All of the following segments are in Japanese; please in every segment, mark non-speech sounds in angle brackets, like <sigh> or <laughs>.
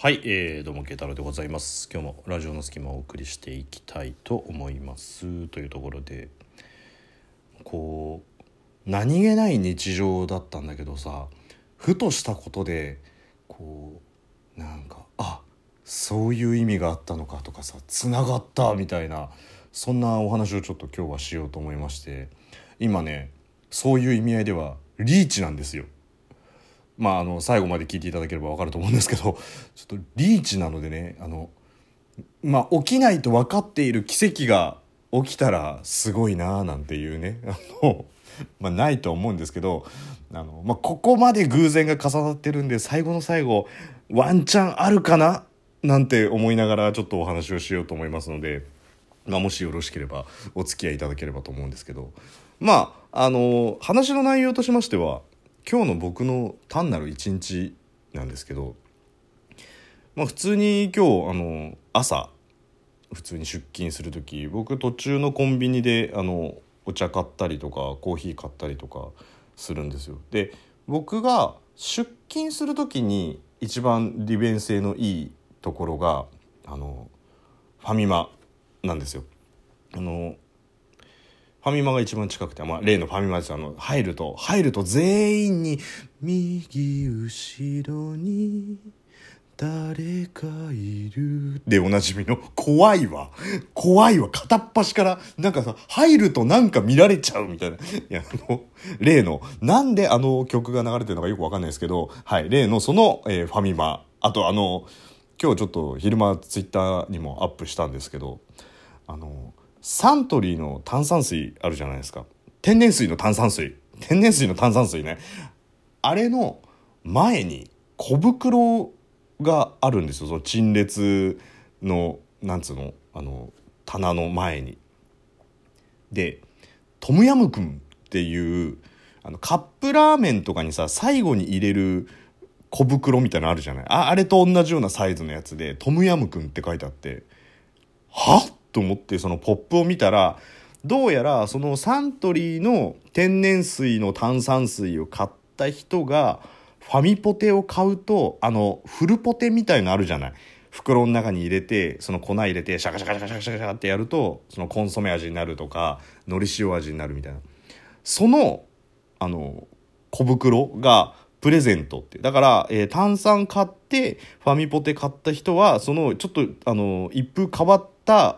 はい、えー、どうも慶太郎でございます今日もラジオの隙間をお送りしていきたいと思いますというところでこう何気ない日常だったんだけどさふとしたことでこうなんかあそういう意味があったのかとかさつながったみたいなそんなお話をちょっと今日はしようと思いまして今ねそういう意味合いではリーチなんですよ。まあ、あの最後まで聞いていただければ分かると思うんですけどちょっとリーチなのでねあの、まあ、起きないと分かっている奇跡が起きたらすごいなあなんていうねあの、<laughs> まあ、ないと思うんですけどあの、まあ、ここまで偶然が重なってるんで最後の最後ワンチャンあるかな？なんて思いながらちょっとお話をしようと思いますので、まあ、もしよろしければお付き合いいただければと思うんですけどまああの話の内容としましては今日の僕の単なる一日なんですけど、まあ、普通に今日あの朝普通に出勤する時僕途中のコンビニであのお茶買ったりとかコーヒー買ったりとかするんですよ。で僕が出勤する時に一番利便性のいいところがあのファミマなんですよ。あのァミマが一番近くて、まあ、例のファミマですあの入ると入ると全員に「右後ろに誰かいる」でおなじみの怖いわ。怖いわ片っ端からなんかさ入るとなんか見られちゃうみたいな。いやあの例のなんであの曲が流れてるのかよくわかんないですけどはい例のその、えー、ファミマ。あとあの今日ちょっと昼間ツイッターにもアップしたんですけどあのサントリーの炭酸水あるじゃないですか。天然水の炭酸水。天然水の炭酸水ね。あれの前に小袋があるんですよ。その陳列のなんつうの？あの棚の前に。でトムヤムクンっていうあのカップラーメンとかにさ最後に入れる小袋みたいなのあるじゃない？ああれと同じようなサイズのやつでトムヤムクンって書いてあって。は？っと思ってそのポップを見たらどうやらそのサントリーの天然水の炭酸水を買った人がファミポテを買うとあのフルポテみたいのあるじゃない？袋の中に入れてその粉入れてシャカシャカシャカシャカシャカってやるとそのコンソメ味になるとかのり塩味になるみたいな。そのあの小袋がプレゼントって。だから、えー、炭酸買ってファミポテ買った人はそのちょっとあの一風変わった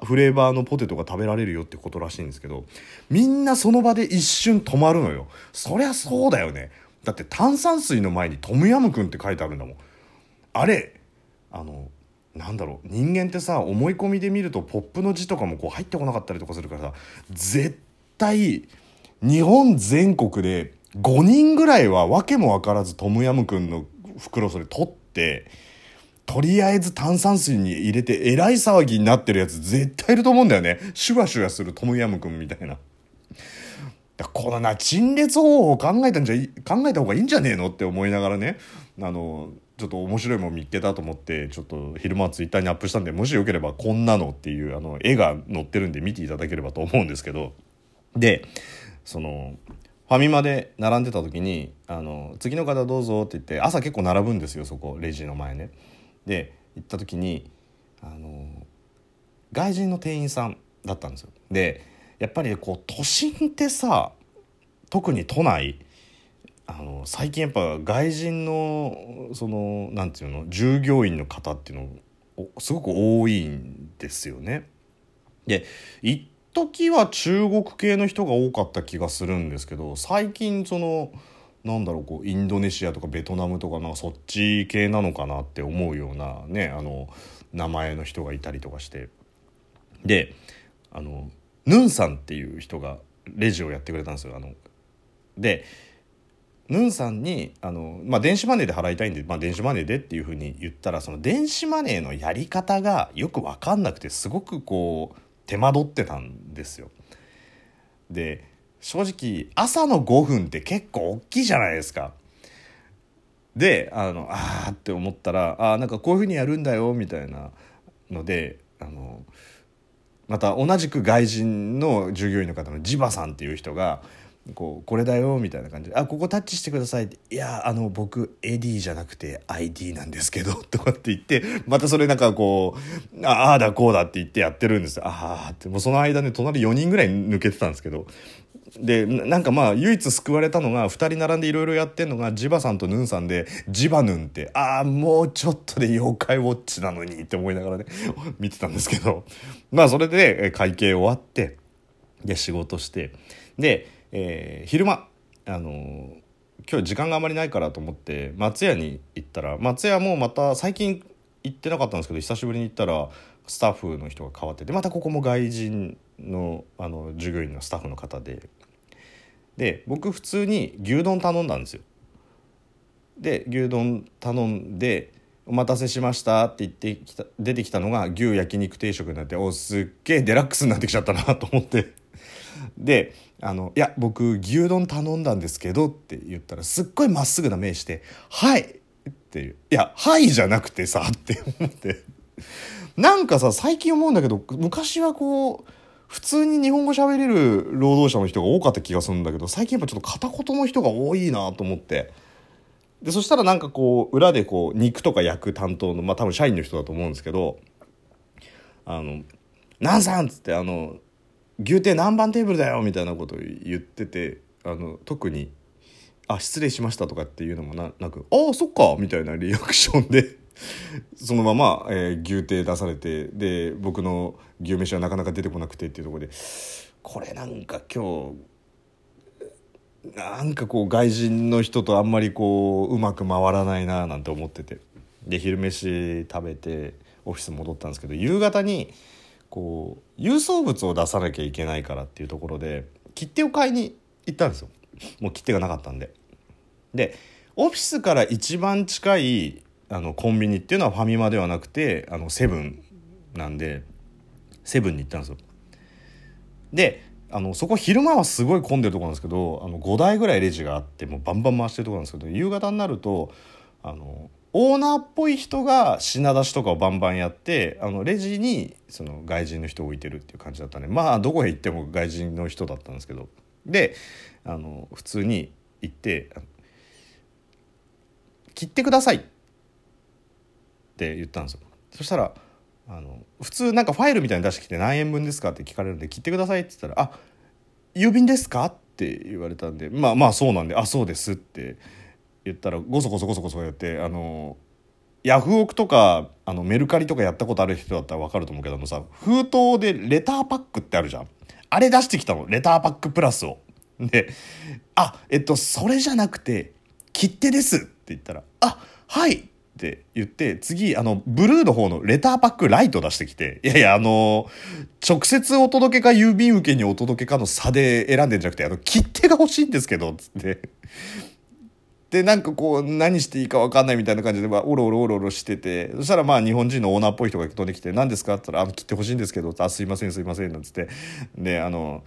フレーバーのポテトが食べられるよってことらしいんですけどみんなその場で一瞬止まるのよ。そりゃそうだよね。だって炭酸水の前にトムヤムクンって書いてあるんだもん。あれあのなんだろう。人間ってさ思い込みで見るとポップの字とかもこう入ってこなかったりとかするからさ絶対日本全国で5人ぐらいは訳も分からずトムヤムクンの袋それ取ってとりあえず炭酸水に入れてえらい騒ぎになってるやつ絶対いると思うんだよね。シュワシュワするトムヤムクンみたいな。このな陳列方法を考えたんじゃ考えた方がいいんじゃねえのって思いながらね。あのちょっと面白いもん見っけたと思ってちょっと昼間ツイッターにアップしたんでもしよければこんなのっていうあの絵が載ってるんで見ていただければと思うんですけど。でそのファミマで並んでた時にあの「次の方どうぞ」って言って朝結構並ぶんですよそこレジの前ね。で行った時にあの外人の店員さんだったんですよ。でやっぱりこう都心ってさ特に都内あの最近やっぱ外人のそのなんていうの従業員の方っていうのすごく多いんですよね。で一時は中国系の人が多かった気がするんですけど最近そのなんだろうこうインドネシアとかベトナムとかなんかそっち系なのかなって思うようなねあの名前の人がいたりとかしてであのヌンさんっていう人がレジをやってくれたんですよ。あのでヌンさんにあの、まあ、電子マネーで払いたいんで、まあ、電子マネーでっていうふうに言ったらその電子マネーのやり方がよく分かんなくてすごくこう手間取ってたんですよ。で正直朝の5分って結構大きいじゃないですか。であのあーって思ったらあなんかこういうふうにやるんだよみたいなのであのまた同じく外人の従業員の方のジバさんっていう人がこうこれだよみたいな感じで「あここタッチしてください」って「いやあの僕 AD じゃなくて ID なんですけど」<laughs> とかって言ってまたそれなんかこう「ああだこうだ」って言ってやってるんですああってもうその間ね隣4人ぐらい抜けてたんですけどでなんかまあ唯一救われたのが2人並んでいろいろやってんのがジバさんとヌンさんでジバヌンってああもうちょっとで妖怪ウォッチなのにって思いながらね <laughs> 見てたんですけど。まあそれで会計終わってで仕事してで、えー、昼間あのー、今日時間があまりないからと思って松屋に行ったら松屋もまた最近行ってなかったんですけど久しぶりに行ったらスタッフの人が変わっててまたここも外人のあの従業員のスタッフの方でで僕普通に牛丼頼んだんですよ。で牛丼頼んで「お待たせしました」って言ってきた出てきたのが牛焼肉定食になっておすっげえデラックスになってきちゃったなと思って。であの「いや僕牛丼頼んだんですけど」って言ったらすっごいまっすぐな目して「はい」っていう「いやはい」じゃなくてさって思って。なんかさ最近思うんだけど昔はこう普通に日本語喋れる労働者の人が多かった気がするんだけど最近やっぱちょっと片言の人が多いなと思って。でそしたらなんかこう裏でこう肉とか焼く担当のまあ多分社員の人だと思うんですけど「あのなんさん」っつってあの「牛亭何番テーブルだよ」みたいなことを言っててあの特に「あ失礼しました」とかっていうのもななく「ああそっか」みたいなリアクションで <laughs> そのまま、えー、牛亭出されてで僕の牛飯はなかなか出てこなくてっていうとこでこれなんか今日なんかこう外人の人とあんまりこううまく回らないななんて思っててで昼飯食べてオフィス戻ったんですけど夕方にこう郵送物を出さなきゃいけないからっていうところで切手を買いに行ったんですよ。もう切手がなかったんで。でオフィスから一番近いあのコンビニっていうのはファミマではなくてあのセブンなんでセブンに行ったんですよであのそこ昼間はすごい混んでるとこなんですけどあの5台ぐらいレジがあってもうバンバン回してるとこなんですけど夕方になるとあのオーナーっぽい人が品出しとかをバンバンやってあのレジにその外人の人を置いてるっていう感じだったねまあどこへ行っても外人の人だったんですけどであの普通に行って「切ってください」って言ったんですよそしたらあの普通なんかファイルみたいに出してきて何円分ですかって聞かれるんで切ってくださいって言ったら「あ郵便ですか?」って言われたんで「まあまあそうなんであそうです」って言ったらごそごそごそごそやってあのヤフオクとかあのメルカリとかやったことある人だったら分かると思うけどもさ封筒でレターパックってあるじゃんあれ出してきたの。レターパックプラスを。で「あえっとそれじゃなくて切手です」って言ったら「あはい。って言って次あのブルーの方のレターパックライト出してきていやいやあの直接お届けか郵便受けにお届けかの差で選んでんじゃなくてあの切手が欲しいんですけどつって。でなんかこう何していいか分かんないみたいな感じでおろおろおろおろしててそしたらまあ日本人のオーナーっぽい人が飛んできて「何ですか?」って言ったら「あ切ってほしいんですけど」あすいませんすいません」なんつってであの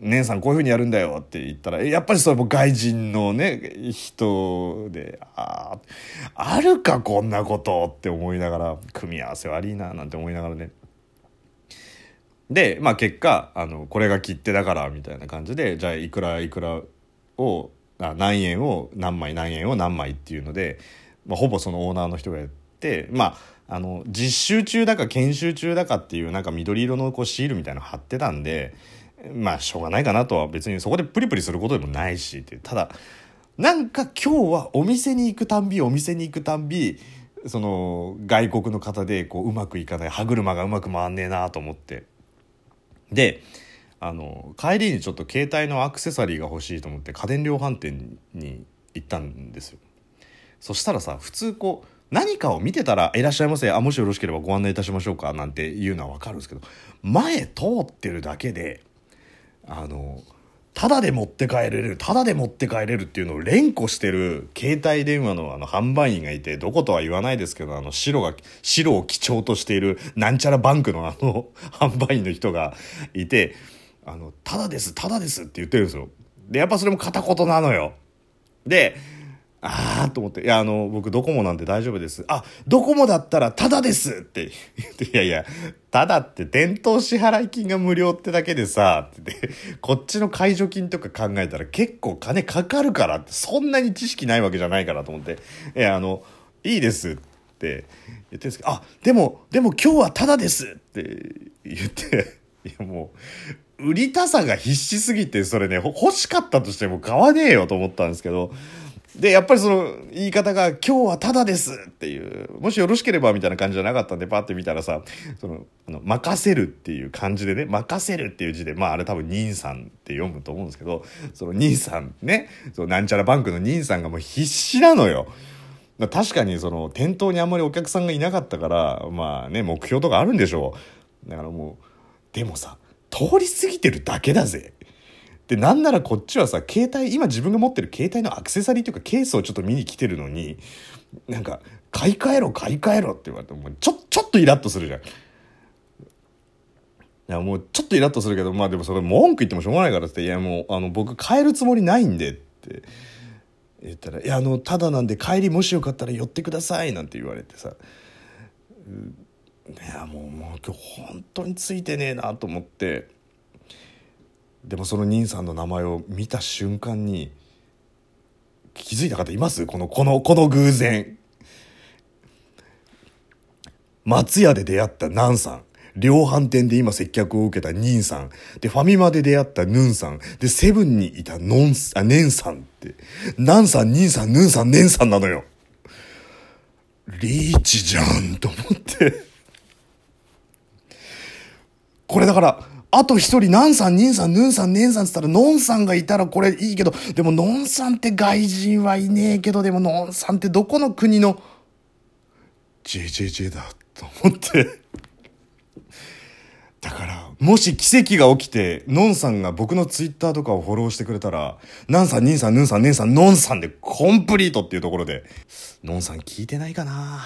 姉さんこういうふうにやるんだよって言ったら、やっぱりそれも外人のね、人で、ああ、あるかこんなことって思いながら、組み合わせ悪いななんて思いながらね。で、まあ結果、あの、これが切手だからみたいな感じで、じゃあいくらいくらを、何円を何枚何円を何枚っていうので、まあ、ほぼそのオーナーの人がやって、まあ、あの、実習中だか研修中だかっていうなんか緑色のこうシールみたいなの貼ってたんで、まあしょうがないかなとは別にそこでプリプリすることでもないしって。ただなんか今日はお店に行くたんびお店に行くたんびその外国の方でこううまくいかない歯車がうまく回んねえなと思って。であの帰りにちょっと携帯のアクセサリーが欲しいと思って家電量販店に行ったんですよ。そしたらさ普通こう何かを見てたら「いらっしゃいませ。あもしよろしければご案内いたしましょうか」なんていうのは分かるんですけど前通ってるだけであのただで持って帰れるただで持って帰れるっていうのを連呼してる携帯電話のあの販売員がいてどことは言わないですけどあの白が白を基調としているなんちゃらバンクのあの <laughs> 販売員の人がいてあのただですただですって言ってるんですよ。でやっぱそれも片言なのよ。でああと思って、いや、あの、僕ドコモなんで大丈夫です。あ、ドコモだったらタダですって。言って、いやいや、タダって店頭支払い金が無料ってだけでさ、ってってこっちの解除金とか考えたら結構金かかるからって、そんなに知識ないわけじゃないからと思って、いや、あの、いいですって言ってるんですけど、あ、でも、でも今日はタダですって言って、いやもう、売りたさが必死すぎて、それね、欲しかったとしても買わねえよと思ったんですけど、で、やっぱりその言い方が、今日はただですっていう、もしよろしければみたいな感じじゃなかったんで、パッて見たらさ、その、あの、任せるっていう感じでね、任せるっていう字で、まああれ多分、兄さんって読むと思うんですけど、その兄さんね、そのなんちゃらバンクの兄さんがもう必死なのよ。確かにその店頭にあんまりお客さんがいなかったからまあね目標とかあるんでしょうだからもうでもさ通り過ぎてるだけだぜ。で、なんならこっちはさ、携帯、今自分が持ってる携帯のアクセサリーというかケースをちょっと見に来てるのに、なんか、買い替えろ、買い替えろって言われても、ちょ、ちょっとイラッとするじゃん。いや、もうちょっとイラッとするけど、まあでもそれ文句言ってもしょうがないからって、いやもう、あの、僕変えるつもりないんでって。言ったら、いや、あの、ただなんで帰りもしよかったら寄ってくださいなんて言われてさ、いや、もう、もう今日本当についてねえなと思って、でもその兄さんの名前を見た瞬間に気づいた方います？このこのこの偶然松屋で出会ったナンさん量販店で今接客を受けたニンさん。で、ファミマで出会ったヌンさん。で、セブンにいたノン、あ、ネンさんって。ナンさん、ニンさん、ヌンさん、ネンさんなのよ。リーチじゃんと思って。これだから、あと一人、ナンさん、ニンさん、ヌンさん、ネンさんって言ったら、ノンさんがいたらこれいいけど、でもノンさんって外人はいねえけど、でもノンさんってどこの国の JJJ だと思って。だから、もし奇跡が起きて、ノンさんが僕のツイッターとかをフォローしてくれたら、ナンさん、ニンさん、ヌンさん、ネンさん、ノンさんでコンプリートっていうところで、ノンさん聞いてないかな